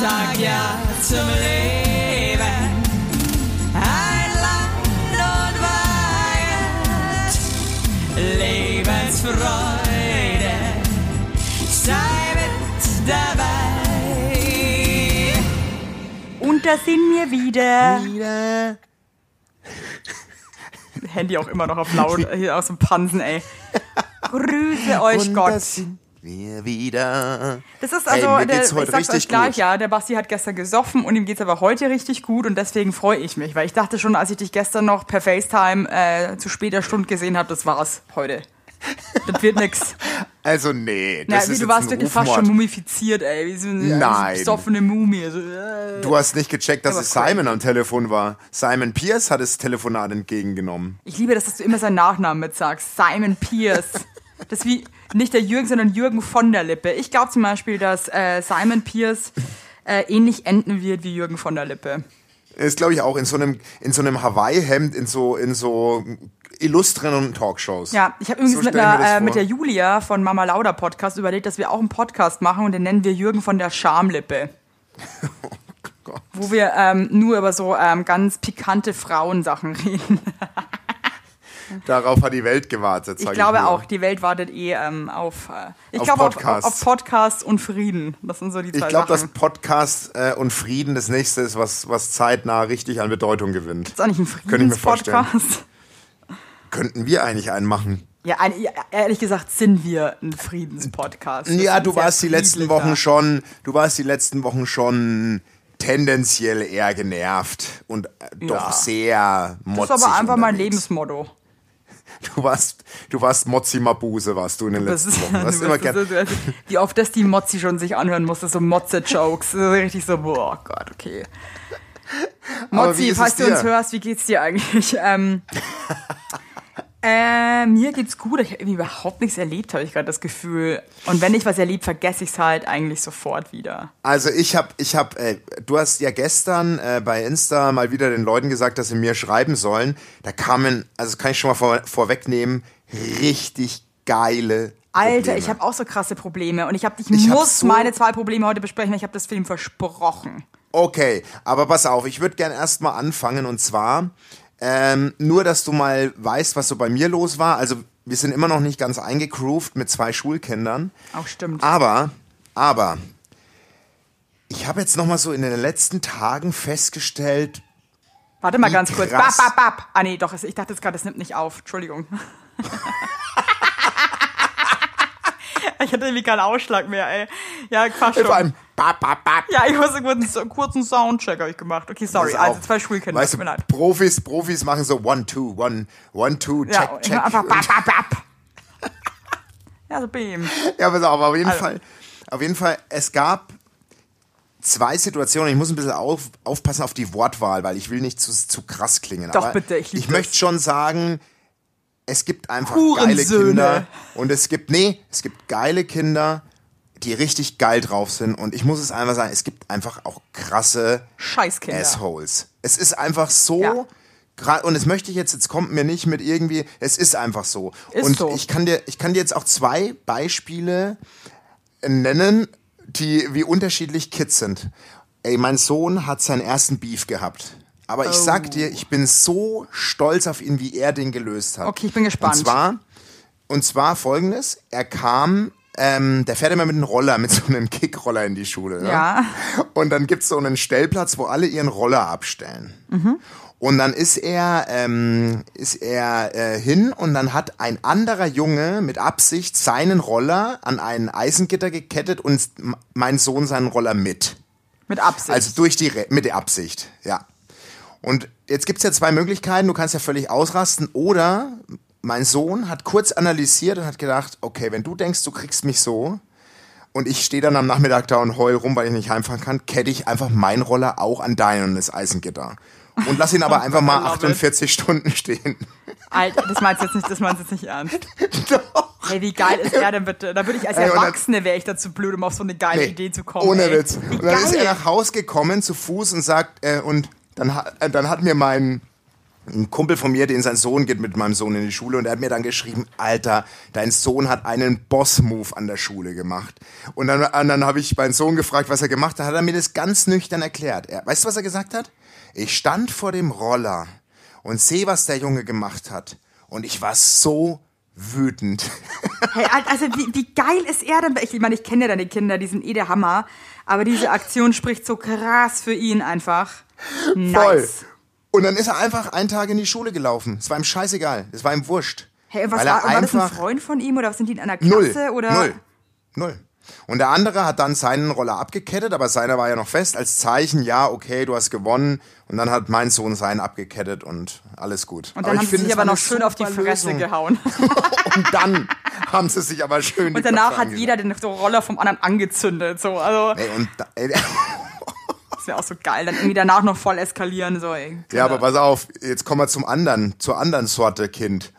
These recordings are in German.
sag ja zum Leben. Ein Land und Wahrheit, Lebensfreude, sei mit dabei. Und da sind wir wieder. Wieder. Handy auch immer noch auf laut, hier aus dem Pansen, ey. Grüße euch Und Gott. da sind wir wieder. Das ist also, mir der, ich sag's euch richtig gleich, gut. ja, der Basti hat gestern gesoffen und ihm geht's aber heute richtig gut und deswegen freue ich mich, weil ich dachte schon, als ich dich gestern noch per FaceTime äh, zu später Stunde gesehen habe, das war's heute. Das wird nix. Also nee, das wie, ist du jetzt warst wirklich fast schon mumifiziert, ey, wie so eine Nein. besoffene Mumie. So, äh. Du hast nicht gecheckt, dass es. Simon am Telefon war. Simon Pierce hat das Telefonat entgegengenommen. Ich liebe das, dass du immer seinen Nachnamen mitsagst. Simon Pierce. Das ist wie nicht der Jürgen, sondern Jürgen von der Lippe. Ich glaube zum Beispiel, dass äh, Simon Pierce äh, ähnlich enden wird wie Jürgen von der Lippe. Ist, glaube ich, auch in so einem, in so einem Hawaii-Hemd, in so, in so illustren Talkshows. Ja, ich habe übrigens So mit, einer, äh, mit der Julia von Mama Lauda Podcast überlegt, dass wir auch einen Podcast machen und den nennen wir Jürgen von der Schamlippe. Gott. Wo wir ähm, nur über so ähm, ganz pikante Frauensachen reden. Darauf hat die Welt gewartet, Ich glaube nur. auch, die Welt wartet eh ähm, auf, äh, ich Auf glaube auf, auf, Podcasts. auf Podcast und Frieden. Das sind so die zwei Ich glaube, dass Sachen. Podcast äh, und Frieden das nächste ist, was, was zeitnah richtig an Bedeutung gewinnt. ist auch nicht ein ich. Friedenspodcast. Könnten wir eigentlich einen machen? Ja, ehrlich gesagt sind wir ein Friedenspodcast. Wir Ja, du warst die letzten. Wochen schon, du warst die letzten Wochen tendenziell eher genervt und äh, doch Ja. sehr motzig Das ist aber einfach mein unterwegs. Lebensmotto. Du warst, du warst Mozzi Mabuse, warst du in den Das letzten ist, Wochen. Du du immer bist gern, so, du wie oft das die Mozzi schon sich anhören musste, so Motze-Jokes. So richtig so, boah Gott, okay. Mozzi, falls du uns hörst, wie geht's dir eigentlich? Ähm, äh, mir geht's gut. Ich habe irgendwie überhaupt nichts erlebt, habe ich gerade das Gefühl. Und wenn ich was erlebt, vergesse ich es halt eigentlich sofort wieder. Also ich habe, ich habe, äh, du hast ja gestern äh, bei Insta mal wieder den Leuten gesagt, dass sie mir schreiben sollen. Da kamen, also das kann ich schon mal vor, vorwegnehmen, richtig geile. Alter, Probleme. ich habe auch so krasse Probleme und ich habe, ich, Ich hab muss so- meine zwei Probleme heute besprechen, ich habe das Film versprochen. Okay, aber pass auf, ich würde gern erstmal anfangen und zwar ähm, nur, dass du mal weißt, was so bei mir los war. Also wir sind immer noch nicht ganz eingegroovt mit zwei Schulkindern. Auch stimmt. Aber, aber, ich habe jetzt noch mal so in den letzten Tagen festgestellt, Warte mal ganz kurz. Bap, bap, bap. Ah nee, doch, ich dachte jetzt gerade, es nimmt nicht auf. Entschuldigung. ich hatte irgendwie keinen Ausschlag mehr, ey. Ja, fast schon. vor allem, bap, bap, bap. Ja, ich muss einen kurzen, Soundcheck habe ich gemacht. Okay, sorry. Also zwei Schulkinder, Weißt tut du, mir leid. Profis, Profis machen so one, two, one, one, two, check, Ja, check. einfach bap, bap, bap. Ja, so beam. Ja, pass auf, auf jeden Also. Fall. Auf jeden Fall, es gab zwei Situationen. Ich muss ein bisschen auf, aufpassen auf die Wortwahl, weil ich will nicht zu, zu krass klingen. Doch, bitte, ich Ich möchte schon sagen, es gibt einfach geile Kinder. Und es gibt, nee, es gibt geile Kinder, die richtig geil drauf sind. Und ich muss es einfach sagen, es gibt einfach auch krasse Scheißkinder. Assholes. Es ist einfach so. Ja. Und das möchte ich jetzt, jetzt kommt mir nicht mit irgendwie, es ist einfach so. Ist und so. ich kann dir, ich kann dir jetzt auch zwei Beispiele nennen, die wie unterschiedlich Kids sind. Ey, mein Sohn hat seinen ersten Beef gehabt. Aber ich sag dir, ich bin so stolz auf ihn, wie er den gelöst hat. Okay, ich bin gespannt. Und zwar, und zwar folgendes, er kam, ähm, der fährt immer mit einem Roller, mit so einem Kickroller in die Schule. ne? Ja. Und dann gibt's so einen Stellplatz, wo alle ihren Roller abstellen. Und dann ist er, ähm, ist er äh, hin und dann hat ein anderer Junge mit Absicht seinen Roller an ein Eisengitter gekettet und mein Sohn seinen Roller mit. Mit Absicht. Also durch die Re mit der Absicht, ja. Und jetzt gibt's ja zwei Möglichkeiten. Du kannst ja völlig ausrasten oder mein Sohn hat kurz analysiert und hat gedacht, okay, wenn du denkst, du kriegst mich so und ich stehe dann am Nachmittag da und heul rum, weil ich nicht heimfahren kann, kette ich einfach meinen Roller auch an deinen das Eisengitter. Und lass ihn aber einfach mal I love it. 48 Stunden stehen. Alter, das meinst du jetzt nicht, das meinst du jetzt nicht ernst. Doch. Hey, wie geil ist er denn bitte? Da würde ich als Ey, und Erwachsene wäre ich dazu blöd, um auf so eine geile Nee, Idee zu kommen. Ohne ey. Witz. Wie Und dann ist er geil. nach Haus gekommen zu Fuß und sagt, äh, und dann, äh, dann hat mir mein, ein Kumpel von mir, den sein Sohn geht mit meinem Sohn in die Schule und er hat mir dann geschrieben, Alter, dein Sohn hat einen Boss-Move an der Schule gemacht. Und dann, und dann habe ich meinen Sohn gefragt, was er gemacht hat, hat er mir das ganz nüchtern erklärt. Er, weißt du, was er gesagt hat? Ich stand vor dem Roller und sehe, was der Junge gemacht hat. Und ich war so wütend. Hey, also wie, wie geil ist er denn? Ich meine, ich kenne ja deine Kinder, die sind eh der Hammer. Aber diese Aktion spricht so krass für ihn einfach. Nice. Voll. Und dann ist er einfach einen Tag in die Schule gelaufen. Es war ihm scheißegal. Es war ihm wurscht. Hey, was war, war das ein Freund von ihm oder was sind die in einer Klasse? Null. Oder? Null. Null. Und der andere hat dann seinen Roller abgekettet, aber seiner war ja noch fest, als Zeichen, ja, okay, du hast gewonnen. Und dann hat mein Sohn seinen abgekettet und alles gut. Und dann haben ich sie sich aber noch schön auf die Fresse Lösung. gehauen. Und dann haben sie sich aber schön Und danach hat jeder den Roller vom anderen angezündet. So, also Ey, und da, ey, das wäre auch so geil. Dann irgendwie danach noch voll eskalieren. So, ey. ja, aber pass auf, jetzt kommen wir zum anderen, zur anderen Sorte Kind.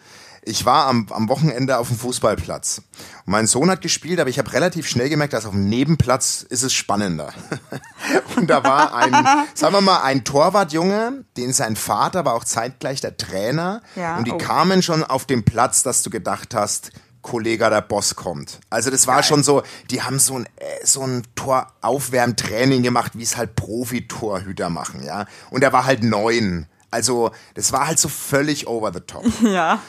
Ich war am, am Wochenende auf dem Fußballplatz. Und mein Sohn hat gespielt, aber ich habe relativ schnell gemerkt, dass auf dem Nebenplatz ist es spannender. Und da war ein, sagen wir mal, ein Torwartjunge, den sein Vater war auch zeitgleich der Trainer. Ja, und die oh. kamen schon auf den Platz, dass du gedacht hast, Kollege, der Boss kommt. Also das war schon so, die haben so ein, äh, so ein Toraufwärmtraining gemacht, wie es halt Profi-Torhüter machen, ja. Und er war halt neun. Also das war halt so völlig over the top. Ja.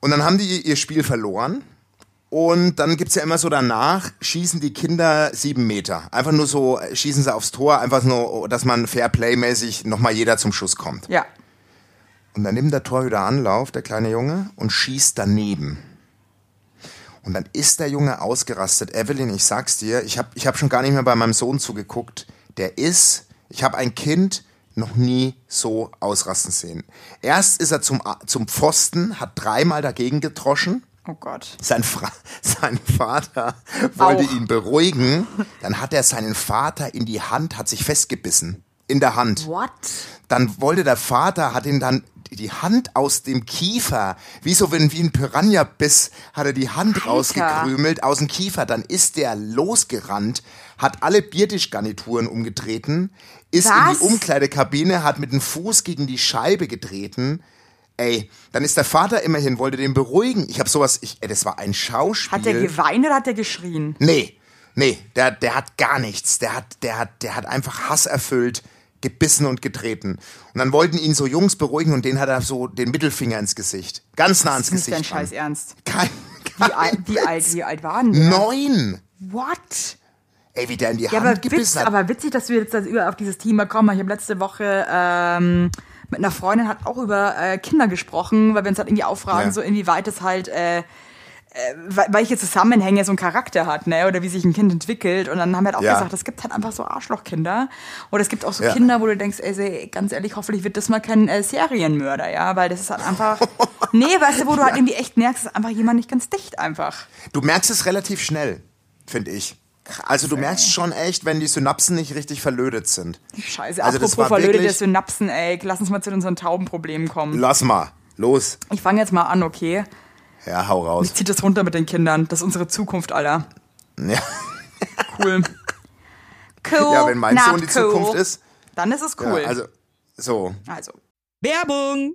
Und dann haben die ihr Spiel verloren. Und dann gibt's ja immer so danach, schießen die Kinder sieben Meter. Einfach nur so, äh, schießen sie aufs Tor, einfach nur, dass man Fairplay-mäßig nochmal jeder zum Schuss kommt. Ja. Und dann nimmt der Torhüter Anlauf, der kleine Junge, und schießt daneben. Und dann ist der Junge ausgerastet. Evelyn, ich sag's dir, ich habe ich hab schon gar nicht mehr bei meinem Sohn zugeguckt. Der ist, ich habe ein Kind noch nie so ausrasten sehen. Erst ist er zum, zum Pfosten, hat dreimal dagegen getroschen. Oh Gott. Sein, Fra sein Vater wollte Auch. ihn beruhigen. Dann hat er seinen Vater in die Hand, hat sich festgebissen. In der Hand. What? Dann wollte der Vater, hat ihn dann die Hand aus dem Kiefer, wie so wenn wie ein Piranha-Biss, hat er die Hand rausgekrümelt aus dem Kiefer. Dann ist der losgerannt, hat alle Biertischgarnituren umgetreten, ist in Was? die Umkleidekabine, hat mit dem Fuß gegen die Scheibe getreten. Ey, dann ist der Vater immerhin, wollte den beruhigen. Ich habe sowas, ich, ey, das war ein Schauspiel. Hat der geweint oder hat der geschrien? Nee, nee, der, der hat gar nichts. Der hat, der hat, der hat einfach Hass erfüllt, gebissen und getreten. Und dann wollten ihn so Jungs beruhigen und den hat er so den Mittelfinger ins Gesicht. Ganz nah ins Das ist dein Gesicht. dran. Scheiß Ernst. Kein, Wie, alt, wie alt, wie alt waren die? Neun! What? Ey, wie der in die Ja, Hand aber, witz, gebissen hat. aber witzig, dass wir jetzt über auf dieses Thema kommen. Ich habe letzte Woche ähm, mit einer Freundin hat auch über äh, Kinder gesprochen, weil wir uns halt irgendwie auffragen, Ja. so inwieweit es halt äh, welche Zusammenhänge so ein Charakter hat, ne? Oder wie sich ein Kind entwickelt. Und dann haben wir halt auch Ja. gesagt, es gibt halt einfach so Arschlochkinder. Oder es gibt auch so Ja. Kinder, wo du denkst, ey, ganz ehrlich, hoffentlich wird das mal kein äh, Serienmörder, ja? Weil das ist halt einfach. nee, weißt du, wo du halt irgendwie echt merkst, es ist einfach jemand nicht ganz dicht einfach. Du merkst es relativ schnell, finde ich. also du merkst schon echt, wenn die Synapsen nicht richtig verlötet sind. Scheiße, Also das apropos verlötete Synapsen, ey, lass uns mal zu unseren Taubenproblemen kommen. Lass mal, los. Ich fange jetzt mal an, okay? Ja, hau raus. Ich zieh das runter mit den Kindern. Das ist unsere Zukunft, Alter. Ja, Cool. Cool. ja wenn mein Sohn die cool. Zukunft ist. Dann ist es Ja, cool. also, so. also. Werbung!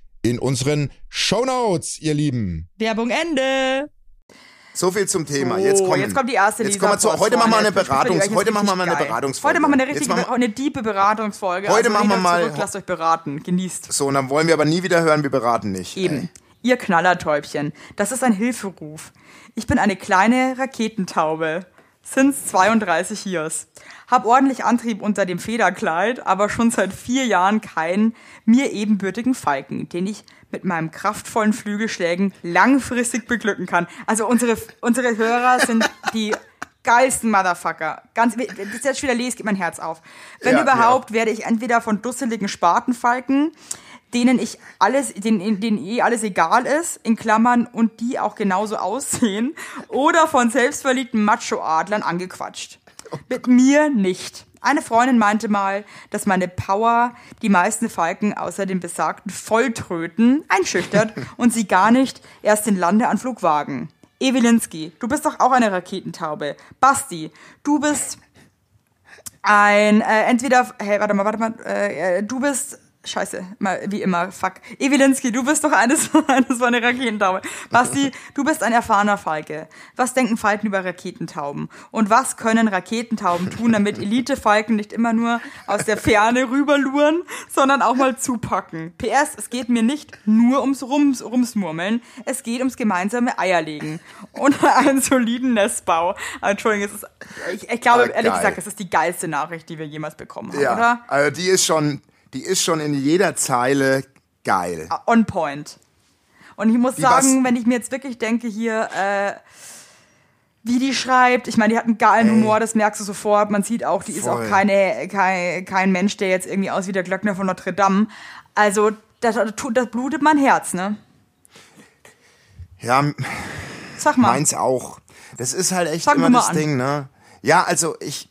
in unseren Shownotes, ihr Lieben. Werbung Ende. So viel zum Thema. So, jetzt, kommen, jetzt kommt die erste jetzt kommen wir zu, Heute machen wir eine Beratungs, heute machen wir mal eine. Beratungsfolge. Heute machen wir eine Jetzt richtige, machen wir- eine diepe Beratungsfolge. Heute also machen wir mal- Zurück, lasst euch beraten. Genießt. So, und dann wollen wir aber nie wieder hören, wir beraten nicht. Eben. Ihr Knallertäubchen. Das ist ein Hilferuf. Ich bin eine kleine Raketentaube. Since 32 years. Hab ordentlich Antrieb unter dem Federkleid, aber schon seit vier Jahren keinen mir ebenbürtigen Falken, den ich mit meinem kraftvollen Flügelschlägen langfristig beglücken kann. Also unsere, unsere Hörer sind die geilsten Motherfucker. Ganz, wenn ich das jetzt wieder lese, geht mein Herz auf. Wenn Ja, überhaupt, werde ich entweder von dusseligen Spatenfalken, denen ich alles, denen, denen eh alles egal ist, in Klammern, und die auch genauso aussehen, oder von selbstverliebten Macho-Adlern angequatscht. Mit mir nicht. Eine Freundin meinte mal, dass meine Power die meisten Falken außer den besagten Volltröten einschüchtert und sie gar nicht erst den Landeanflug wagen. Ewelinski, du bist doch auch eine Raketentaube. Basti, du bist ein, äh, entweder, hey, warte mal, warte mal, äh, äh, du bist, scheiße, mal, wie immer, fuck. Ewilinski, du bist doch eines, eines von der Raketentaube. Basti, du bist ein erfahrener Falke. Was denken Falken über Raketentauben? Und was können Raketentauben tun, damit Elite-Falken nicht immer nur aus der Ferne rüberluren, sondern auch mal zupacken? PS, es geht mir nicht nur ums Rums, Rumsmurmeln, es geht ums gemeinsame Eierlegen und einen soliden Nestbau. Entschuldigung, es ist, ich, ich glaube, Ah, ehrlich gesagt, es ist die geilste Nachricht, die wir jemals bekommen haben, Ja, oder? also die ist schon, die ist schon in jeder Zeile geil. On point. Und ich muss Wie sagen, was? wenn ich mir jetzt wirklich denke, hier, äh, wie die schreibt, ich meine, die hat einen geilen Humor, das merkst du sofort. Man sieht auch, die ist Voll. auch keine, kein, kein Mensch, der jetzt irgendwie aussieht wie der Glöckner von Notre Dame. Also, das, das, blutet mein Herz, ne? Ja, Sag mal. meins auch. Das ist halt echt Fang immer das an. Ding, ne? Ja, also ich,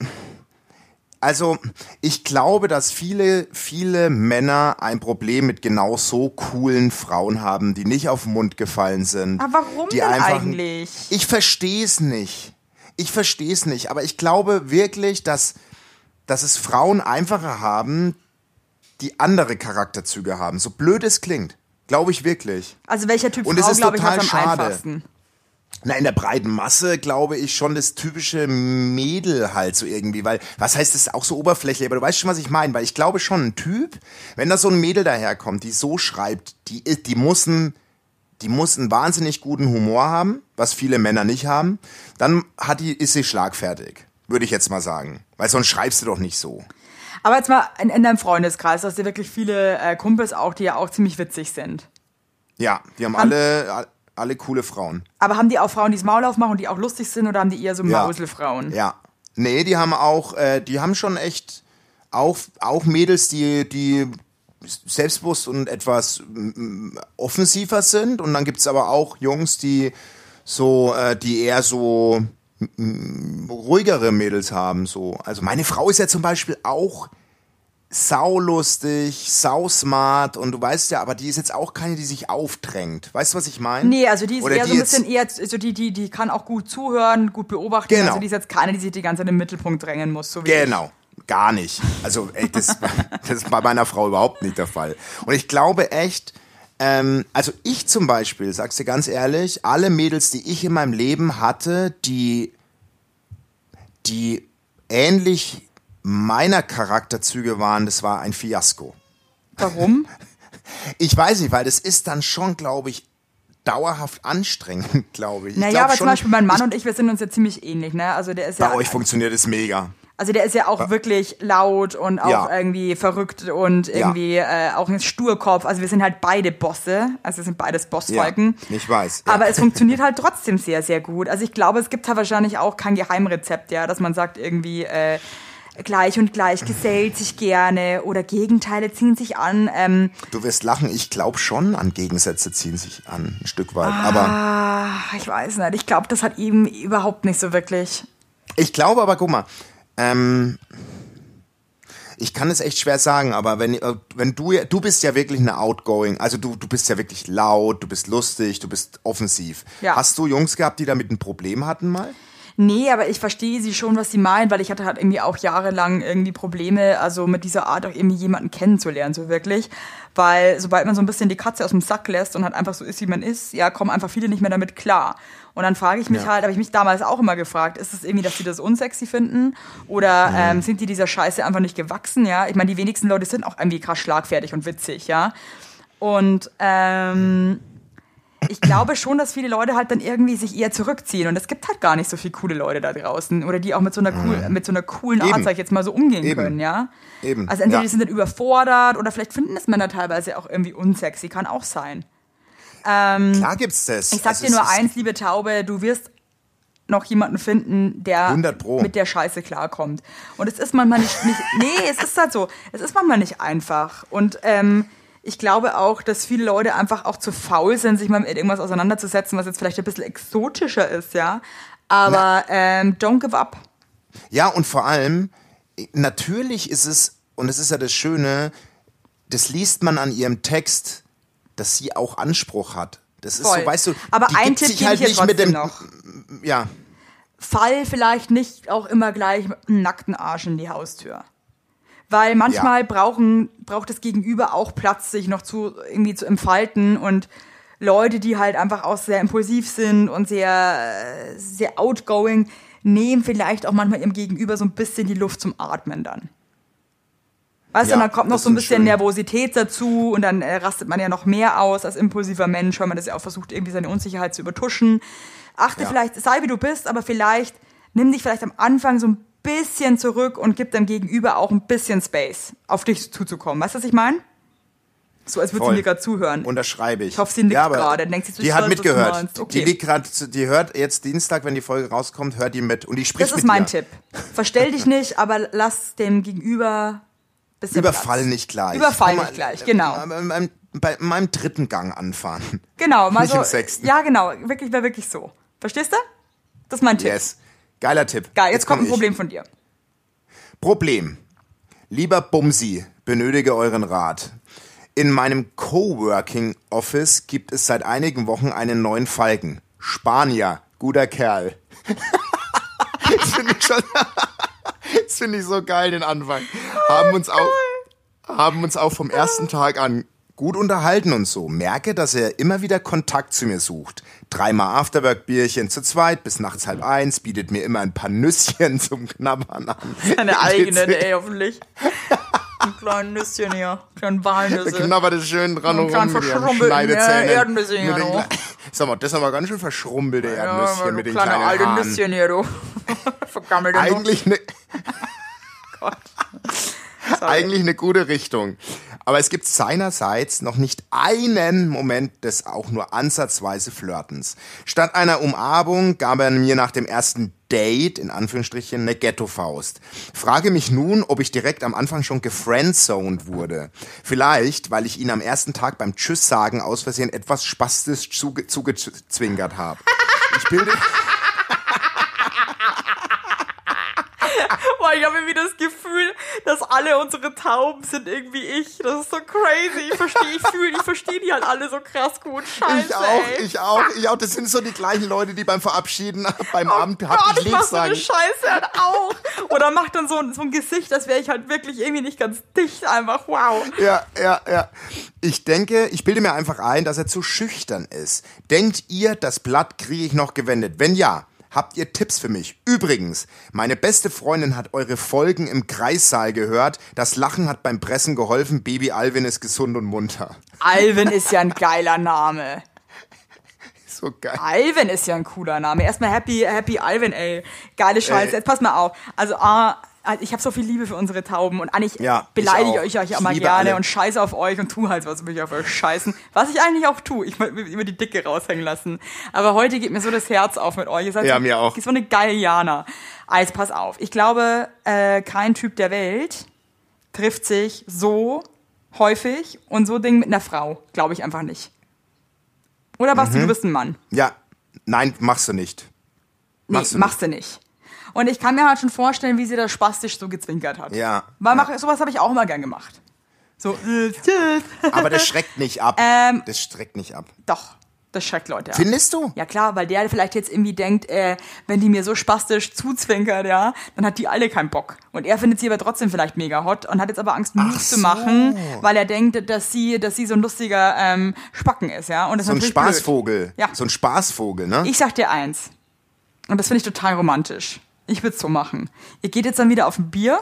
also ich glaube, dass viele, viele Männer ein Problem mit genau so coolen Frauen haben, die nicht auf den Mund gefallen sind. Aber warum die denn einfach, eigentlich? Ich verstehe es nicht. Ich verstehe es nicht. Aber ich glaube wirklich, dass, dass es Frauen einfacher haben, die andere Charakterzüge haben. So blöd es klingt. Glaube ich wirklich. Also welcher Typ Und Frau, ist glaube ich, hat am einfachsten? Na, in der breiten Masse glaube ich schon das typische Mädel halt so irgendwie, weil, was heißt das auch so oberflächlich, aber du weißt schon, was ich meine, weil ich glaube schon, ein Typ, wenn da so ein Mädel daherkommt, die so schreibt, die, die muss einen, die muss einen wahnsinnig guten Humor haben, was viele Männer nicht haben, dann hat die, ist sie schlagfertig, würde ich jetzt mal sagen, weil sonst schreibst du doch nicht so. Aber jetzt mal in, in deinem Freundeskreis, hast du wirklich viele äh, Kumpels auch, die ja auch ziemlich witzig sind. Ja, die haben alle, alle coole Frauen. Aber haben die auch Frauen, die das Maul aufmachen und die auch lustig sind oder haben die eher so Ja. Mauselfrauen? Ja. Nee, die haben auch, äh, die haben schon echt auch, auch Mädels, die, die selbstbewusst und etwas mm, offensiver sind. Und dann gibt's aber auch Jungs, die so, äh, die eher so mm, ruhigere Mädels haben. So. Also meine Frau ist ja zum Beispiel auch saulustig, sausmart und du weißt ja, aber die ist jetzt auch keine, die sich aufdrängt. Weißt du, was ich meine? Nee, also die ist Oder eher so ein bisschen eher, also die, die, die kann auch gut zuhören, gut beobachten. Genau. Also die ist jetzt keine, die sich die ganze Zeit im Mittelpunkt drängen muss. So wie Genau. Gar nicht. Also ey, das, das ist bei meiner Frau überhaupt nicht der Fall. Und ich glaube echt, ähm, also ich zum Beispiel, sag's dir ganz ehrlich, alle Mädels, die ich in meinem Leben hatte, die, die ähnlich meiner Charakterzüge waren, das war ein Fiasko. Ich. Warum? Ich weiß nicht, weil das ist dann schon, glaube ich, dauerhaft anstrengend, glaube ich. ich Naja, glaub aber schon, zum Beispiel mein Mann ich, und ich, wir sind uns ja ziemlich ähnlich, ne? Also der ist bei ja, euch funktioniert es mega. also der ist ja auch wirklich laut und auch Ja. irgendwie verrückt und irgendwie äh, auch ein Sturkopf. Also wir sind halt beide Bosse, also wir sind beides Bossfalken. Ja, ich weiß, ja. Aber es funktioniert halt trotzdem sehr, sehr gut. Also ich glaube, es gibt da wahrscheinlich auch kein Geheimrezept, ja, dass man sagt irgendwie äh, gleich und gleich gesellt sich gerne oder Gegenteile ziehen sich an. Ähm, Du wirst lachen, ich glaube schon an Gegensätze ziehen sich an, ein Stück weit. Aber ah, ich weiß nicht. Ich glaube, das hat ihm überhaupt nicht so wirklich. ich glaube aber, guck mal, ähm, ich kann es echt schwer sagen, aber wenn, äh, wenn du, du bist ja wirklich eine Outgoing, also du, du bist ja wirklich laut, du bist lustig, du bist offensiv. Ja. Hast du Jungs gehabt, die damit ein Problem hatten mal? Nee, aber ich verstehe sie schon, was sie meinen, weil ich hatte halt irgendwie auch jahrelang irgendwie Probleme, also mit dieser Art auch irgendwie jemanden kennenzulernen, so wirklich. Weil sobald man so ein bisschen die Katze aus dem Sack lässt und halt einfach so ist, wie man ist, ja, kommen einfach viele nicht mehr damit klar. Und dann frage ich mich Ja. halt, habe ich mich damals auch immer gefragt, ist es irgendwie, dass die das unsexy finden? Oder Mhm. ähm, sind die dieser Scheiße einfach nicht gewachsen, ja? Ich meine, die wenigsten Leute sind auch irgendwie krass schlagfertig und witzig, ja? Und ähm, ich glaube schon, dass viele Leute halt dann irgendwie sich eher zurückziehen. Und es gibt halt gar nicht so viele coole Leute da draußen. Oder die auch mit so einer, cool, mit so einer coolen Art, Mhm. Eben. sag ich jetzt mal, so umgehen Eben. können, ja? Eben, Also entweder ja. die sind dann überfordert oder vielleicht finden es Männer teilweise auch irgendwie unsexy. Kann auch sein. Klar gibt's das. Ich sag Also dir nur eins, liebe Taube, du wirst noch jemanden finden, der 100 Pro. mit der Scheiße klarkommt. Und es ist manchmal nicht, nicht nee, es ist halt so, es ist manchmal nicht einfach. Und ähm, ich glaube auch, dass viele Leute einfach auch zu faul sind, sich mal mit irgendwas auseinanderzusetzen, was jetzt vielleicht ein bisschen exotischer ist, ja. Aber ähm, don't give up. Ja, und vor allem, natürlich ist es, und das ist ja das Schöne, das liest man an ihrem Text, dass sie auch Anspruch hat. Das ist Voll. so, weißt du, Aber die ein gibt Tipp sich halt nicht mit dem, noch. ja, Fall vielleicht nicht auch immer gleich mit einem nackten Arsch in die Haustür. Weil manchmal Ja. brauchen, braucht das Gegenüber auch Platz, sich noch zu, irgendwie zu entfalten und Leute, die halt einfach auch sehr impulsiv sind und sehr, sehr outgoing, nehmen vielleicht auch manchmal ihrem Gegenüber so ein bisschen die Luft zum Atmen dann. Weißt Ja, du, dann kommt noch so ein bisschen schön. Nervosität dazu und dann äh, rastet man ja noch mehr aus als impulsiver Mensch, weil man das ja auch versucht, irgendwie seine Unsicherheit zu übertuschen. Achte Ja. vielleicht, sei wie du bist, aber vielleicht nimm dich vielleicht am Anfang so ein bisschen zurück und gib deinem Gegenüber auch ein bisschen Space, auf dich zuzukommen. Weißt du, was ich meine? So, als würde sie mir gerade zuhören. unterschreibe ich. Ich hoffe, sie nickt aber gerade, so, Die hat mitgehört. Okay. Die liegt gerade, die hört jetzt Dienstag, wenn die Folge rauskommt, hört die mit und die spricht das ist mein dir. Tipp. Verstell dich nicht, aber lass dem Gegenüber bisschen Überfall Platz. nicht gleich. Überfall nicht gleich, genau. Bei meinem, bei meinem dritten Gang anfahren. Genau, mal Nicht so. im sechsten. Ja, genau, wirklich wäre wirklich so. Verstehst du? Das ist mein Tipp. Yes. Geiler Tipp. Geil, jetzt, kommt komm ein ich. Problem von dir. Problem. Lieber Bumsi, benötige euren Rat. In meinem Coworking Office gibt es seit einigen Wochen einen neuen Falken. Spanier, guter Kerl. das finde ich schon. das finde ich so geil, den Anfang. Haben uns auch, haben uns auch vom ersten Tag an gut unterhalten und so. Merke, dass er immer wieder Kontakt zu mir sucht. Dreimal Afterwork-Bierchen zu zweit bis nachts halb eins, bietet mir immer ein paar Nüsschen zum Knabbern an. Deine eigenen, ey, hoffentlich. Ein kleines Nüsschen hier. Kleinen Walnüsse. Knabbert es schön dran Und rum mit ihren Schneidezähnen. äh, Erdnüsse hier. Kle- Sag mal, das ist aber ganz schön verschrumpelte Ja, Erdnüsschen du mit den kleine kleinen alte Haaren. Nüsschen hier, du. Vergammelte. Eigentlich eine Gott. Eigentlich eine gute Richtung. Aber es gibt seinerseits noch nicht einen Moment des auch nur ansatzweise Flirtens. Statt einer Umarmung gab er mir nach dem ersten Date, in Anführungsstrichen, eine Ghetto-Faust. Frage mich nun, ob ich direkt am Anfang schon gefriendzoned wurde. Vielleicht, weil ich ihn am ersten Tag beim Tschüss sagen aus Versehen etwas spastisch zuge zugezwinkert habe. Ich bilde... Boah, ich habe irgendwie das Gefühl, dass alle unsere Tauben sind irgendwie ich. Das ist so crazy. Ich verstehe, ich fühle, ich verstehe die halt alle so krass gut. Scheiße, Ich auch, ey. ich auch, ich auch. Das sind so die gleichen Leute, die beim Verabschieden beim Oh Abend hab Gott, ich lieb mach so eine sagen. Scheiße halt auch. Oder macht dann so ein, so ein Gesicht, als wäre ich halt wirklich irgendwie nicht ganz dicht. Einfach wow. Ja, ja, ja. Ich denke, ich bilde mir einfach ein, dass er zu schüchtern ist. Denkt ihr, das Blatt kriege ich noch gewendet? Wenn ja, habt ihr Tipps für mich? Übrigens, meine beste Freundin hat eure Folgen im Kreissaal gehört. Das Lachen hat beim Pressen geholfen. Baby Alvin ist gesund und munter. Alvin ist ja ein geiler Name. So geil. Alvin ist ja ein cooler Name. Erstmal Happy, Happy Alvin, ey. Geile Scheiße. Ey. Jetzt pass mal auf. Also, ah, ich habe so viel Liebe für unsere Tauben und eigentlich Ja, ich beleidige auch. ich euch ja immer liebe gerne alle. und scheiße auf euch und tu halt was mich auf euch scheißen. Was ich eigentlich auch tue. Ich will immer die Dicke raushängen lassen. Aber heute geht mir so das Herz auf mit euch. Ihr seid Ja, so, mir auch. So eine geile Jana. Also, pass auf. Ich glaube, äh, kein Typ der Welt trifft sich so häufig und so Ding mit einer Frau. Glaube ich einfach nicht. Oder Basti, Mhm. du bist ein Mann. Ja, nein, machst du nicht. Nee, Machst du machst du nicht. Und ich kann mir halt schon vorstellen, wie sie das spastisch so gezwinkert hat. Ja. Weil mach, sowas habe ich auch immer gern gemacht. So, äh, tschüss. Aber das schreckt nicht ab. Ähm. das schreckt nicht ab. Doch. Das schreckt Leute ab. Findest du? Ja klar, weil der vielleicht jetzt irgendwie denkt, äh, wenn die mir so spastisch zuzwinkert, ja, dann hat die alle keinen Bock. Und er findet sie aber trotzdem vielleicht mega hot und hat jetzt aber Angst, Move zu so. machen, weil er denkt, dass sie, dass sie so ein lustiger ähm, Spacken ist, ja. Und das So ein natürlich blöd. Spaßvogel. Ja. So ein Spaßvogel, ne? Ich sag dir eins. Und das finde ich total romantisch. Ich würde es so machen. Ihr geht jetzt dann wieder auf ein Bier.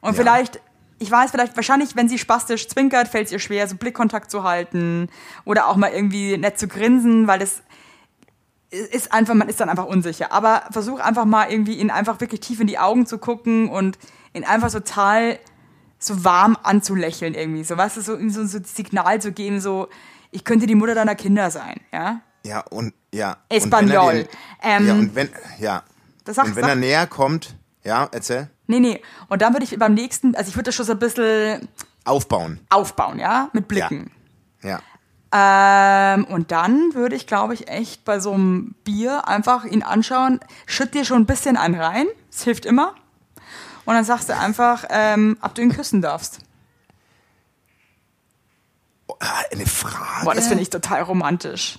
Und Ja. vielleicht, ich weiß, vielleicht, wahrscheinlich, wenn sie spastisch zwinkert, fällt es ihr schwer, so Blickkontakt zu halten. Oder auch mal irgendwie nett zu grinsen, weil das ist einfach, man ist dann einfach unsicher. Aber versuch einfach mal irgendwie ihn einfach wirklich tief in die Augen zu gucken und ihn einfach total so warm anzulächeln irgendwie. So, weißt du, so, so ein Signal zu geben, so, ich könnte die Mutter deiner Kinder sein, ja? Ja, und ja. Espanol. Und wenn er Ähm, ja, und wenn, ja. Das sag- und wenn sag- er näher kommt, ja, erzähl. Nee, nee. Und dann würde ich beim nächsten, also ich würde das schon so ein bisschen Aufbauen. aufbauen, ja? Mit Blicken. Ja. Ähm, und dann würde ich, glaube ich, echt bei so einem Bier einfach ihn anschauen, schütt dir schon ein bisschen einen rein, das hilft immer. Und dann sagst du einfach, ähm, ob du ihn küssen darfst. Ah, Eine Frage. Boah, das finde ich total romantisch.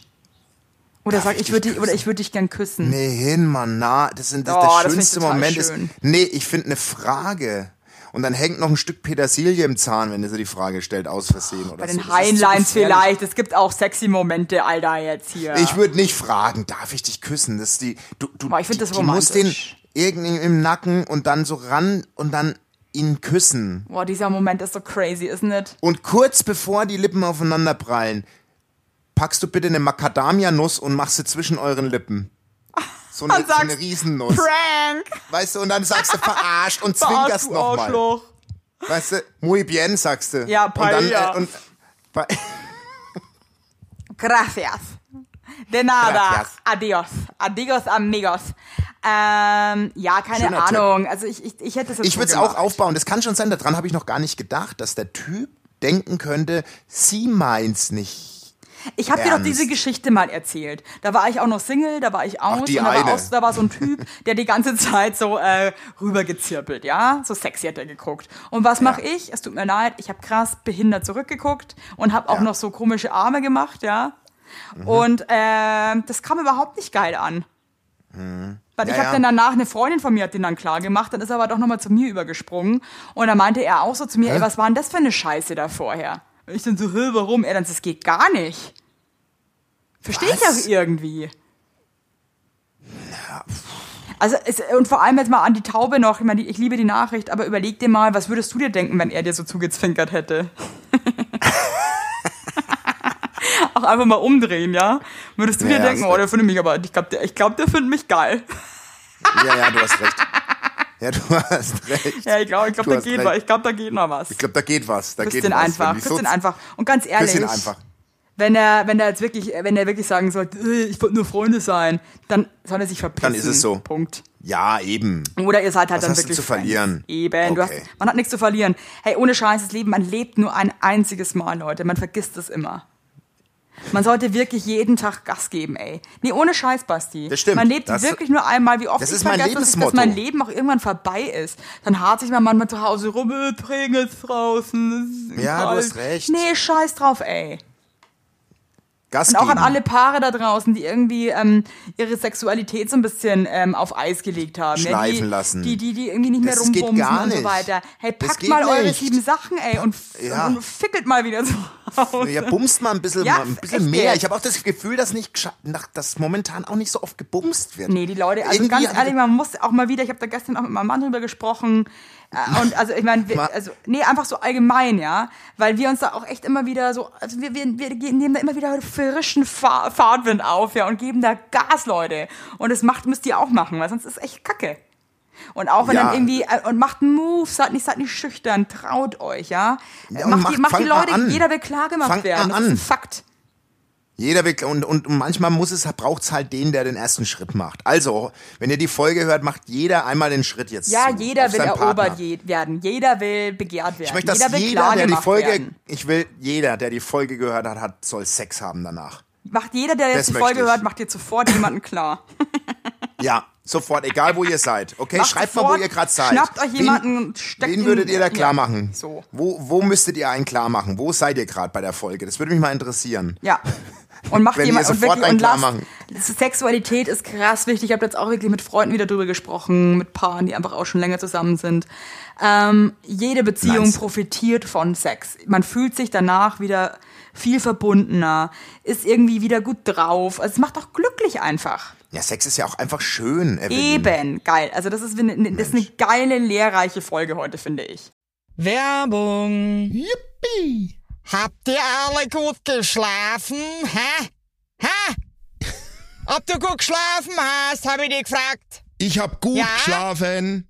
Oder Darf sag, ich würde dich, oder ich würde dich gern küssen. Nee, hin, Mann, na, das sind das, Oh, das der ich schönste Moment schön. ist. Nee, ich finde eine Frage. Und dann hängt noch ein Stück Petersilie im Zahn, wenn er sie die Frage stellt, aus Versehen oder Bei so. den Das Heinleins vielleicht. Es gibt auch sexy Momente, Alter, jetzt hier. Ich würde nicht fragen, darf ich dich küssen? Das ist die, du, du, Boah, ich find die, das die muss den romantisch. irgendwie im Nacken und dann so ran und dann ihn küssen. Boah, dieser Moment ist so crazy, isn't it? Und kurz bevor die Lippen aufeinander prallen, packst du bitte eine Macadamia-Nuss und machst sie zwischen euren Lippen. So eine, Und so eine sagst, Riesennuss. Prank! Weißt du, und dann sagst du verarscht und zwinkerst nochmal. Weißt du, muy bien, sagst du. Ja, und dann, paella. äh, und, Gracias. De nada. Gracias. Adios. Adios, amigos. Ähm, ja, keine Schöner Tipp. Ahnung. Also ich, ich, ich hätte es Ich würde es auch aufbauen. Das kann schon sein, daran habe ich noch gar nicht gedacht, dass der Typ denken könnte, sie meint's nicht. Ich habe dir doch diese Geschichte mal erzählt. Da war ich auch noch Single, da war ich aus die und da war, eine. auch, da war so ein Typ, der die ganze Zeit so äh, rübergezirpelt, ja? So sexy hat er geguckt. Und was mache ich? Es tut mir leid, ich habe krass behindert zurückgeguckt und habe auch Ja. Mhm. noch so komische Arme gemacht, ja? Und ähm, das kam überhaupt nicht geil an. Weil ich Ja, habe ja. dann danach, eine Freundin von mir hat den dann klar gemacht, dann ist er aber doch nochmal zu mir übergesprungen. Und dann meinte er auch so zu mir, ey, was war denn das für eine Scheiße da vorher? Ich dann so, hä, warum? Er dann, das geht gar nicht. Verstehe ich auch irgendwie. Also, es, und vor allem jetzt mal an die Taube noch, ich meine, ich liebe die Nachricht, aber überleg dir mal, was würdest du dir denken, wenn er dir so zugezwinkert hätte? auch einfach mal umdrehen, ja? Würdest du Ja, dir denken, oh, der findet mich aber, ich glaube, der, ich glaub, der findet mich geil. Ja, ja, du hast recht. Ja, du hast recht. Ja, ich glaube, ich glaub, Du da geht recht. was. Ich glaube, da geht noch was. Ich glaube, da geht was. Da Küss geht was. einfach, küss so- einfach. Und ganz ehrlich, einfach. wenn er, wenn er jetzt wirklich, wenn er wirklich sagen sollte, äh, ich wollte nur Freunde sein, dann soll er sich verpissen. Dann ist es so. Punkt. Ja, eben. Oder ihr seid halt Was dann hast du wirklich zu verlieren? Eben, du hast, Okay. man hat nichts zu verlieren. Hey, ohne Scheiß, das Leben, man lebt nur ein einziges Mal, Leute. Man vergisst es immer. Man sollte wirklich jeden Tag Gas geben, ey. Nee, ohne Scheiß, Basti. Das stimmt. Man lebt Das- wirklich nur einmal, wie oft das ich ist mein vergesse, dass, mein Leben auch irgendwann vorbei ist. Dann hart sich man manchmal zu Hause rum, äh, draußen. es ist Ja, du kalt. hast recht. Nee, scheiß drauf, ey. Gas Und auch an geben. alle Paare da draußen, die irgendwie ähm, ihre Sexualität so ein bisschen ähm, auf Eis gelegt haben. ja, die, Schleifen lassen. Die, die, die irgendwie nicht mehr Das rumbumsen und so weiter. Hey, packt mal eure nicht. sieben Sachen, ey, und, Ja. und fickelt mal wieder Hause. Ja, bumst mal ein bisschen, Ja, ein bisschen mehr. Ich habe auch das Gefühl, dass nicht dass momentan auch nicht so oft gebumst wird. Nee, die Leute, also Irgendwie ganz ehrlich, man muss auch mal wieder, ich habe da gestern auch mit meinem Mann drüber gesprochen, und also ich meine, also nee, einfach so allgemein, ja, weil wir uns da auch echt immer wieder so, also wir, wir, wir nehmen da immer wieder frischen Fahr Fahrtwind auf, ja, und geben da Gas, Leute. Und das macht, müsst ihr auch machen, weil sonst ist echt Kacke. Und auch wenn Ja. dann irgendwie, äh, und macht Moves, seid nicht, seid nicht schüchtern, traut euch, ja. Ja, macht, macht- die, macht die Leute, jeder will klar gemacht Fangt werden. Das ist ein Fakt. Jeder will, und, und manchmal muss es, braucht's halt den, der den ersten Schritt macht. Also, wenn ihr die Folge hört, macht jeder einmal den Schritt jetzt. Ja, zu, jeder will erobert je werden. Jeder will begehrt werden. Ich möchte, dass jeder will jeder, der die Folge, werden. ich will, jeder, der die Folge gehört hat, hat, soll Sex haben danach. Macht jeder, der Das jetzt die möchte Folge ich. hört, macht dir sofort jemanden klar. Ja, Sofort, egal wo ihr seid. Okay, Macht schreibt mal, wo sofort, ihr gerade seid. Schnappt euch Wen- jemanden und steckt Wen würdet ihr da ja, klar machen? so. Wo, wo müsstet ihr einen klar machen? Wo seid ihr gerade bei der Folge? Das würde mich mal interessieren. Ja. Und macht jemand und wirklich und klar lasst, machen. Sexualität ist krass wichtig. Ich habe jetzt auch wirklich mit Freunden wieder drüber gesprochen, mit Paaren, die einfach auch schon länger zusammen sind. Ähm, jede Beziehung Nice. profitiert von Sex. Man fühlt sich danach wieder viel verbundener, ist irgendwie wieder gut drauf. Also es macht auch glücklich einfach. Ja, Sex ist ja auch einfach schön. Evelyn. Eben, geil. Also das ist, eine- das ist eine geile, lehrreiche Folge heute, finde ich. Werbung. Yippie! Habt ihr alle gut geschlafen? Hä? Hä? Ob du gut geschlafen hast, habe ich dich gefragt. Ich hab gut Ja? geschlafen.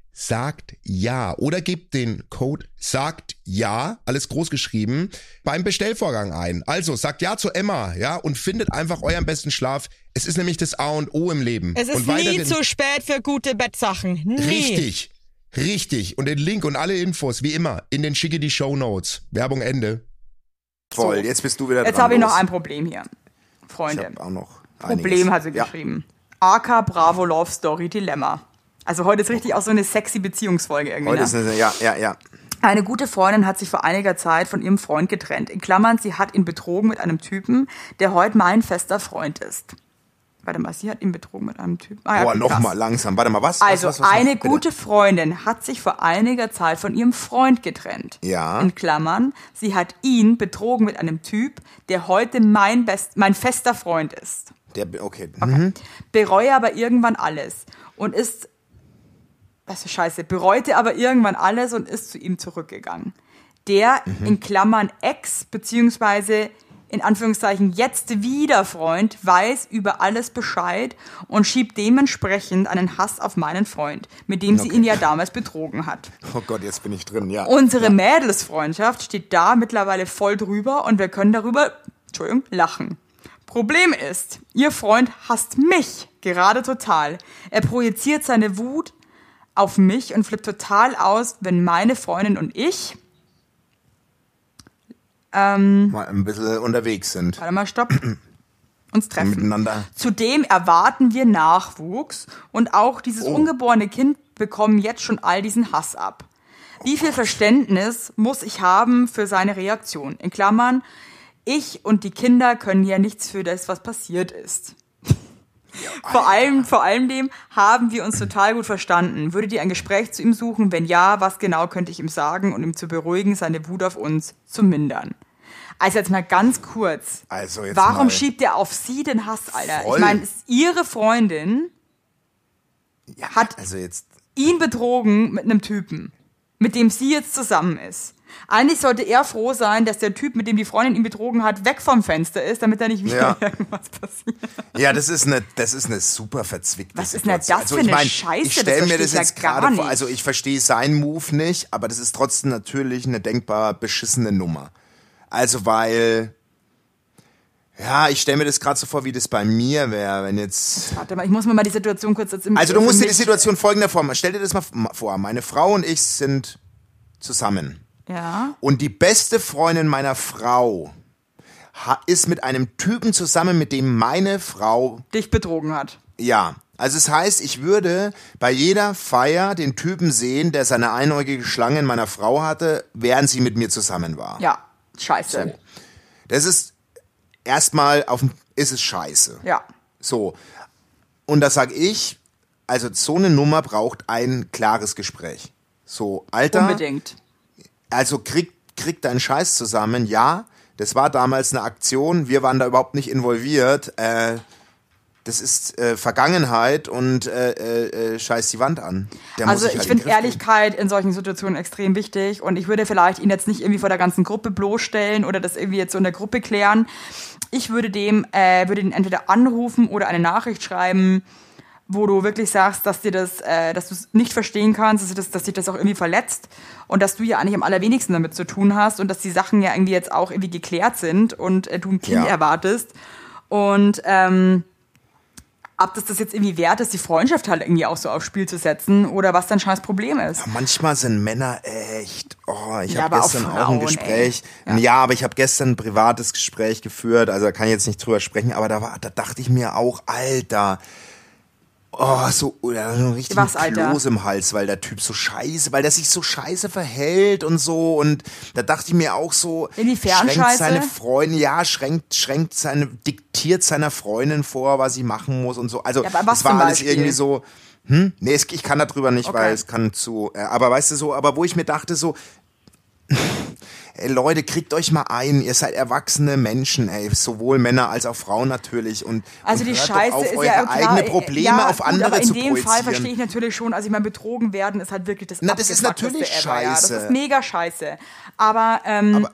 sagt ja oder gebt den Code sagt ja, alles groß geschrieben, beim Bestellvorgang ein. Also sagt ja zu Emma, ja, und findet einfach euren besten Schlaf. Es ist nämlich das A und O im Leben. Es ist und nie zu spät für gute Bettsachen. Nie. Richtig. Richtig. Und den Link und alle Infos, wie immer, in den schicke die Show Notes. Werbung Ende. Voll, jetzt bist du wieder Jetzt dran. habe ich noch ein Problem hier. Ich Freunde. hab auch noch Problem einiges. hat sie Ja. geschrieben. AK Bravo Love Story Dilemma. Also heute ist richtig auch so eine sexy Beziehungsfolge irgendwie. Heute ne? ist eine, ja, ja, ja. Eine gute Freundin hat sich vor einiger Zeit von ihrem Freund getrennt. In Klammern, sie hat ihn betrogen mit einem Typen, der heute mein fester Freund ist. Warte mal, sie hat ihn betrogen mit einem Typen. Ah, ja, Boah, okay, noch krass. mal langsam. Warte mal, was? Also was, was, was eine gute Freundin hat sich vor einiger Zeit von ihrem Freund getrennt. Ja. In Klammern, sie hat ihn betrogen mit einem Typ, der heute mein, best, mein fester Freund ist. Der, okay. Mhm. Bereue aber irgendwann alles und ist, für Scheiße, bereute aber irgendwann alles und ist zu ihm zurückgegangen. Der, Mhm. in Klammern Ex, beziehungsweise in Anführungszeichen jetzt wieder Freund, weiß über alles Bescheid und schiebt dementsprechend einen Hass auf meinen Freund, mit dem sie Okay. ihn ja damals betrogen hat. Oh Gott, jetzt bin ich drin, ja. Unsere Mädelsfreundschaft steht da mittlerweile voll drüber und wir können darüber, Entschuldigung, lachen. Problem ist, ihr Freund hasst mich gerade total. Er projiziert seine Wut auf mich und flippt total aus, wenn meine Freundin und ich, Mal ein bisschen unterwegs sind. warte mal, stopp, uns treffen. Miteinander. Zudem erwarten wir Nachwuchs und auch dieses Oh. ungeborene Kind bekommen jetzt schon all diesen Hass ab. Wie viel Verständnis muss ich haben für seine Reaktion? In Klammern, ich und die Kinder können ja nichts für das, was passiert ist. Vor allem, vor allem dem haben wir uns total gut verstanden. Würdet ihr ein Gespräch zu ihm suchen? Wenn ja, was genau könnte ich ihm sagen, um ihm zu beruhigen, seine Wut auf uns zu mindern? Also jetzt mal ganz kurz. Also jetzt Warum mal. schiebt er auf sie den Hass, Alter? Voll. Ich meine, ist ihre Freundin Ja, hat- also jetzt. ihn betrogen mit einem Typen, mit dem sie jetzt zusammen ist. Eigentlich sollte er froh sein, dass der Typ, mit dem die Freundin ihn betrogen hat, weg vom Fenster ist, damit da nicht wieder Ja. irgendwas passiert. Ja, das ist eine, das ist eine super verzwickte Was ist denn das für also ich eine mein, Scheiße? Ich stelle mir verstehe das ja jetzt gar gerade vor. Also ich verstehe seinen Move nicht, aber das ist trotzdem natürlich eine denkbar beschissene Nummer. Also weil, ja, ich stelle mir das gerade so vor, wie das bei mir wäre, wenn jetzt. Warte mal, ich muss mir mal die Situation kurz jetzt im Also du für musst dir die Situation folgender Form. Stell dir das mal vor. Meine Frau und ich sind zusammen. Ja. Und die beste Freundin meiner Frau ist mit einem Typen zusammen, mit dem meine Frau Dich betrogen hat. ja. Also es heißt, ich würde bei jeder Feier den Typen sehen, der seine einäugige Schlange in meiner Frau hatte, während sie mit mir zusammen war. Ja, scheiße. Das ist erstmal auf dem, ist es scheiße. Ja. So. Und da sag ich, also so eine Nummer braucht ein klares Gespräch. So, Alter, Unbedingt. Also krieg, krieg deinen Scheiß zusammen, ja. Das war damals eine Aktion, wir waren da überhaupt nicht involviert. Äh, das ist äh, Vergangenheit und äh, äh, äh, scheiß die Wand an. Der Also sich ich halt finde. Ehrlichkeit in solchen Situationen extrem wichtig und ich würde vielleicht ihn jetzt nicht irgendwie vor der ganzen Gruppe bloßstellen oder das irgendwie jetzt so in der Gruppe klären. Ich würde dem, äh, würde ihn entweder anrufen oder eine Nachricht schreiben, wo du wirklich sagst, dass dir das, äh, dass du es nicht verstehen kannst, dass, das, dass dich das auch irgendwie verletzt und dass du ja eigentlich am allerwenigsten damit zu tun hast und dass die Sachen ja irgendwie jetzt auch irgendwie geklärt sind und äh, du ein Kind Ja. erwartest und ähm, ob das das jetzt irgendwie wert ist, die Freundschaft halt irgendwie auch so aufs Spiel zu setzen oder was dein scheiß Problem ist. Manchmal sind Männer echt. Oh, ich Ja, habe auch gestern auch, Frauen, ein Gespräch. ey. Ja. aber ich habe gestern ein privates Gespräch geführt. Also da kann ich jetzt nicht drüber sprechen. Aber da war, da dachte ich mir auch, Alter. Oh, so, oder so richtig Was? Kloß im Hals, weil der Typ so scheiße, weil der sich so scheiße verhält und so. Und da dachte ich mir auch so, Inwiefern schränkt scheiße? seine Freundin, ja, schränkt, schränkt seine, diktiert seiner Freundin vor, was sie machen muss und so. Also, Ja, das war alles irgendwie so, hm, nee, ich kann darüber nicht, Okay. weil es kann zu, äh, aber weißt du so, aber wo ich mir dachte so, ey Leute, kriegt euch mal ein, ihr seid erwachsene Menschen, ey, sowohl Männer als auch Frauen natürlich und Also und die Scheiße auf, ist eure ja klar, eigene äh, Probleme ja, auf gut, andere aber in zu dem projizieren. Fall verstehe ich natürlich schon, also ich meine, betrogen werden ist halt wirklich das Na, das ist natürlich ever, Ja. Das scheiße. ist mega scheiße. Aber, ähm, Aber-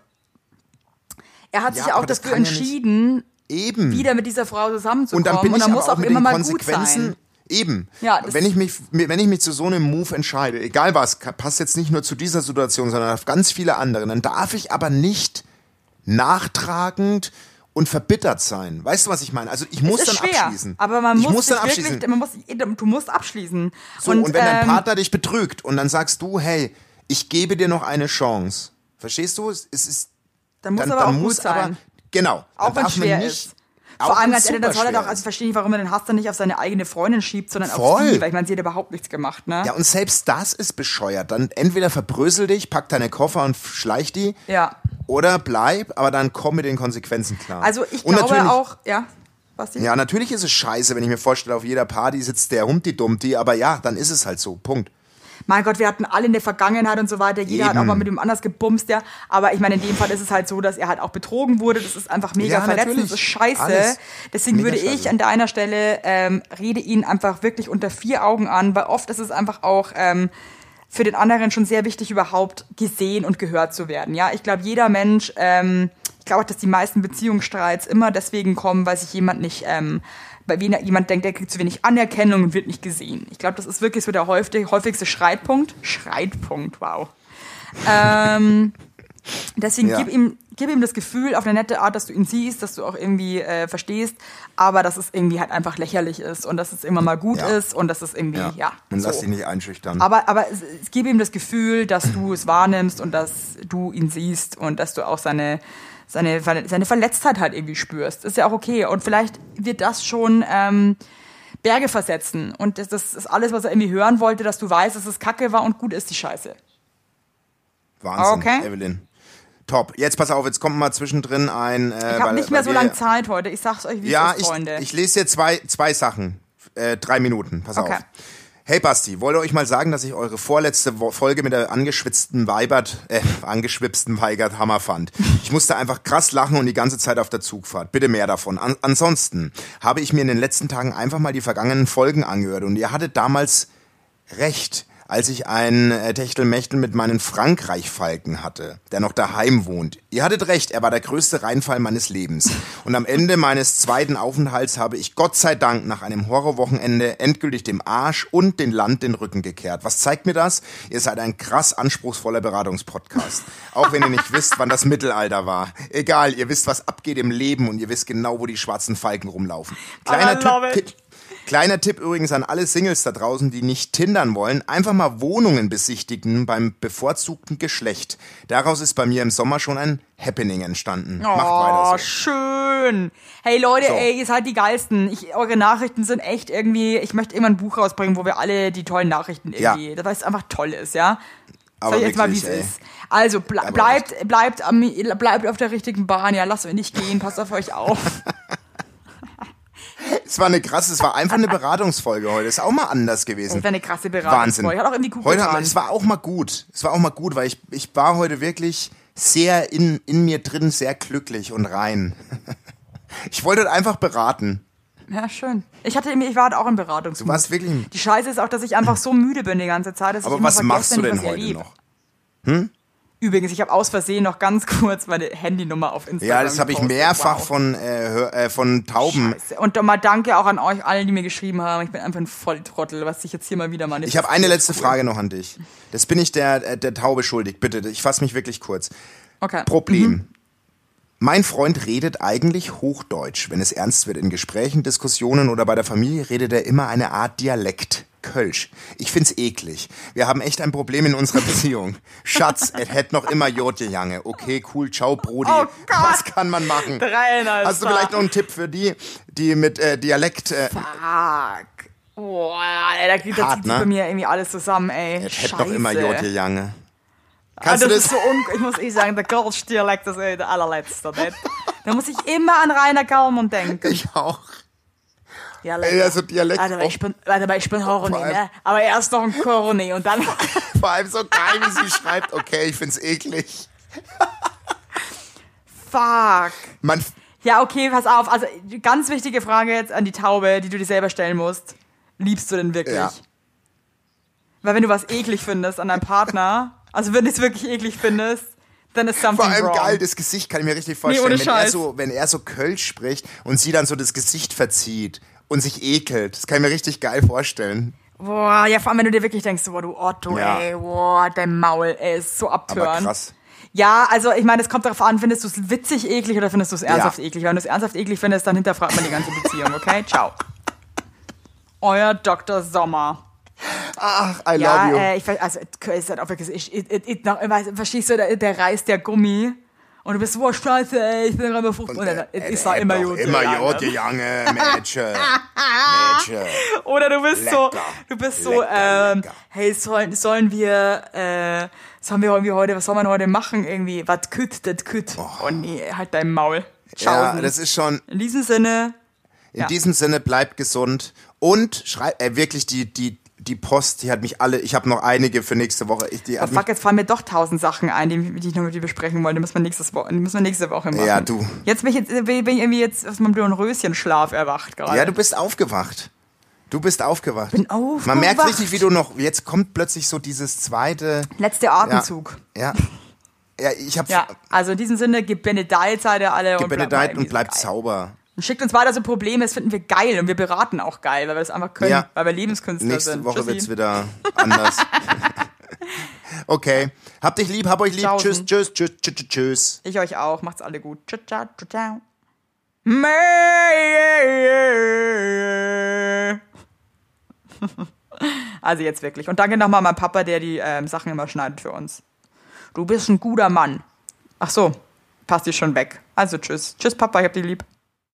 er hat Ja, sich ja auch aber dafür entschieden, Eben. wieder mit dieser Frau zusammenzukommen. und dann bin ich muss aber auch auch mit immer mal gut sein. Eben. Ja, wenn ich mich, wenn ich mich zu so einem Move entscheide, egal was, passt jetzt nicht nur zu dieser Situation, sondern auf ganz viele andere, dann darf ich aber nicht nachtragend und verbittert sein. Weißt du, was ich meine? Also ich muss dann schwer, abschließen. aber man ich muss, muss dann abschließen. wirklich, man muss, du musst abschließen. So, und, wenn dein ähm, Partner dich betrügt und dann sagst du, hey, ich gebe dir noch eine Chance. Verstehst du? Es ist dann muss dann, aber dann auch gut muss sein. aber genau. Auch wenn es schwer nicht, ist. Vor allem ganz ehrlich, dann soll er doch, also ich verstehe nicht, warum er den Hass dann nicht auf seine eigene Freundin schiebt, sondern Voll. auf sie, weil ich meine, sie hat überhaupt nichts gemacht, ne? Ja, und selbst das ist bescheuert. Dann entweder verbrösel dich, pack deine Koffer und schleich die. Ja. Oder bleib, aber dann komm mit den Konsequenzen klar. Also ich und glaube auch, ja, Basti? Ja, natürlich ist es scheiße, wenn ich mir vorstelle, auf jeder Party sitzt der Humpty-Dumpty, aber ja, dann ist es halt so. Punkt. Mein Gott, wir hatten alle in der Vergangenheit und so weiter, jeder hat Eben. auch mal mit dem anders gebumst, ja. Aber ich meine, in dem Fall ist es halt so, dass er halt auch betrogen wurde. Das ist einfach mega Ja, verletzend, natürlich. das ist scheiße. Alles. Deswegen würde ich an deiner Stelle ähm, rede ihn einfach wirklich unter vier Augen an, weil oft ist es einfach auch ähm, für den anderen schon sehr wichtig, überhaupt gesehen und gehört zu werden. Ja, ich glaube, jeder Mensch, ähm, ich glaube auch, dass die meisten Beziehungsstreits immer deswegen kommen, weil sich jemand nicht, ähm, weil jemand denkt, der kriegt zu wenig Anerkennung und wird nicht gesehen. Ich glaube, das ist wirklich so der häufig, häufigste Streitpunkt. Streitpunkt, wow. Ähm, deswegen Ja. gib, ihm, gib ihm das Gefühl auf eine nette Art, dass du ihn siehst, dass du auch irgendwie äh, verstehst, aber dass es irgendwie halt einfach lächerlich ist und dass es immer mal gut Ja. ist und dass es irgendwie, ja. Und so. lass dich nicht einschüchtern. Aber, aber es, es gib ihm das Gefühl, dass du es wahrnimmst und dass du ihn siehst und dass du auch seine, seine, seine Verletztheit halt irgendwie spürst. Ist ja auch okay. Und vielleicht wird das schon ähm, Berge versetzen. Und das, das ist alles, was er irgendwie hören wollte, dass du weißt, dass es Kacke war und gut ist die Scheiße. Wahnsinn, Okay. Evelyn. Top. Jetzt pass auf, jetzt kommt mal zwischendrin ein. Äh, Ich habe nicht mehr so lange Zeit heute. Ich sag's euch, wie Ja, es ist, ich, Freunde. ich lese dir zwei, zwei Sachen. Äh, drei Minuten. Pass Okay. auf. Hey Basti, wollte euch mal sagen, dass ich eure vorletzte Folge mit der angeschwitzten Weibert, äh, angeschwipsten Weigert Hammer fand. Ich musste einfach krass lachen und die ganze Zeit auf der Zugfahrt. Bitte mehr davon. An ansonsten habe ich mir in den letzten Tagen einfach mal die vergangenen Folgen angehört und ihr hattet damals recht, als ich ein äh, Techtelmechtel mit meinen Frankreich-Falken hatte, der noch daheim wohnt. Ihr hattet recht, er war der größte Reinfall meines Lebens. Und am Ende meines zweiten Aufenthalts habe ich Gott sei Dank nach einem Horrorwochenende endgültig dem Arsch und den Land den Rücken gekehrt. Was zeigt mir das? Ihr seid ein krass anspruchsvoller Beratungspodcast. Auch wenn ihr nicht wisst, wann das Mittelalter war. Egal, ihr wisst, was abgeht im Leben und ihr wisst genau, wo die schwarzen Falken rumlaufen. Kleiner Tipp. Kleiner Tipp übrigens an alle Singles da draußen, die nicht tindern wollen, einfach mal Wohnungen besichtigen beim bevorzugten Geschlecht. Daraus ist bei mir im Sommer schon ein Happening entstanden. Macht Oh, weiter so. schön. Hey Leute, So. ey, ihr seid die geilsten. Ich, eure Nachrichten sind echt irgendwie, ich möchte immer ein Buch rausbringen, wo wir alle die tollen Nachrichten irgendwie, Ja. weil es einfach toll ist, ja? Aber Sag ich jetzt mal, wie wirklich, es ist. Also ble bleibt, bleibt, am, bleibt auf der richtigen Bahn, ja, lasst euch nicht gehen, passt auf euch auf. Es war eine krasse, es war einfach eine Beratungsfolge heute. Ist auch mal anders gewesen. Das wäre eine krasse Beratung. Wahnsinn. Hat auch irgendwie gut heute, getan. Es war auch mal gut. Es war auch mal gut, weil ich, ich war heute wirklich sehr in, in mir drin, sehr glücklich und rein. Ich wollte einfach beraten. Ja, schön. Ich hatte, ich war halt auch in Beratung. Du warst wirklich. Die Scheiße ist auch, dass ich einfach so müde bin die ganze Zeit, Aber was machst du denn heute erlebe. noch? Übrigens, ich habe aus Versehen noch ganz kurz meine Handynummer auf Instagram Ja, das habe ich mehrfach Wow. von, äh, äh, von Tauben. Scheiße. Und mal danke auch an euch allen, die mir geschrieben haben. Ich bin einfach ein Volltrottel, was ich jetzt hier mal wieder manifestiert. Ich habe eine letzte Frage noch an dich. Das bin ich der, äh, der Taube schuldig. Bitte, ich fasse mich wirklich kurz. Okay. Problem. Mein Freund redet eigentlich Hochdeutsch. Wenn es ernst wird in Gesprächen, Diskussionen oder bei der Familie, redet er immer eine Art Dialekt. Kölsch. Ich find's eklig. Wir haben echt ein Problem in unserer Beziehung. Schatz, es hätt noch immer Jodje Jange. Okay, cool, ciao, Brody. Oh Gott. Was kann man machen? Alter. Hast du vielleicht noch einen Tipp für die, die mit äh, Dialekt... Äh, Fuck. Boah, ey, da geht Hart, das ne? bei mir irgendwie alles zusammen, ey. es Scheiße. hätt noch immer Jodje Jange. Ah, Kannst das, du ist so un ich muss eh sagen, der Kölsch-Dialekt ist eh der allerletzte. Nicht? Da muss ich immer an Rainer Kalmund denken. Ich auch. Ja, Ey, also Dialekt Warte mal, auch- ich bin, warte mal, ich bin allem- ne? Aber erst noch ein Corny und dann... Vor allem so geil, wie sie schreibt. Okay, ich find's eklig. Fuck. Man, Ja, okay, pass auf. Also, ganz wichtige Frage jetzt an die Taube, die du dir selber stellen musst. Liebst du denn wirklich? Ja. Weil wenn du was eklig findest an deinem Partner, also wenn du es wirklich eklig findest, dann ist something Vor allem wrong. geil, das Gesicht kann ich mir richtig vorstellen. ohne wenn, er so, wenn er so Kölsch spricht und sie dann so das Gesicht verzieht und sich ekelt. Das kann ich mir richtig geil vorstellen. Boah, ja, vor allem, wenn du dir wirklich denkst, boah, du Otto, Ja. ey, boah, dein Maul, ey, ist so abtören. Aber krass. Ja, also ich meine, es kommt darauf an, findest du es witzig eklig oder findest du es ernsthaft Ja. eklig? Wenn du es ernsthaft eklig findest, dann hinterfragt man die ganze Beziehung, okay? Ciao. Euer Dr. Sommer. Ach, I Ja, love you. äh, ich also es ist halt auch wirklich, ich, ich, ich, ich, noch, weißt, verstehst du, der, der reißt der Gummi und du bist so, oh, scheiße, ey, ich bin gerade frucht. Und, dann äh, da äh, immer gut. Immer ja, Jodje Jange, Mädchen. Mädchen. Oder du bist so, Lecker. du bist so, Lecker, ähm, lecker. hey, sollen, sollen wir, äh, sollen wir irgendwie heute, was soll man heute machen? Irgendwie, was kütt, das kütt. Oh. nee, halt dein Maul. Ciao. Ja, das ist schon, In diesem Sinne, in Ja. diesem Sinne, bleibt gesund und schreibt, äh, wirklich die, die, die Post, die hat mich alle, ich habe noch einige für nächste Woche. Ich, die oh fuck, jetzt fallen mir doch tausend Sachen ein, die, die ich noch mit dir besprechen wollte. Die müssen wir, nächstes Wo die müssen wir nächste Woche machen. Ja, du. Jetzt bin ich, jetzt, bin ich irgendwie jetzt aus meinem blauen Röschenschlaf erwacht gerade. ja, du bist aufgewacht. Du bist aufgewacht. Bin aufgewacht. Man merkt richtig, wie du noch, jetzt kommt plötzlich so dieses zweite, Letzter Atemzug. ja. Ja, ich habe Ja, also in diesem Sinne, gib Benedeit, seid ihr alle. und mal Benedikt irgendwie und bleibt geil. sauber. Und schickt uns weiter so Probleme, das finden wir geil und wir beraten auch geil, weil wir das einfach können, Ja. weil wir Lebenskünstler Nächste sind. Woche Tschüssi. wird's wieder anders. okay. Habt dich lieb, hab euch lieb. Tschüss, tschüss, tschüss, tschüss, tschüss. Ich euch auch, macht's alle gut. Ciao, ciao, ciao. Also jetzt wirklich. Und danke nochmal meinem Papa, der die ähm, Sachen immer schneidet für uns. Du bist ein guter Mann. Ach so, passt dir schon weg. Also tschüss. Tschüss, Papa, ich hab dich lieb.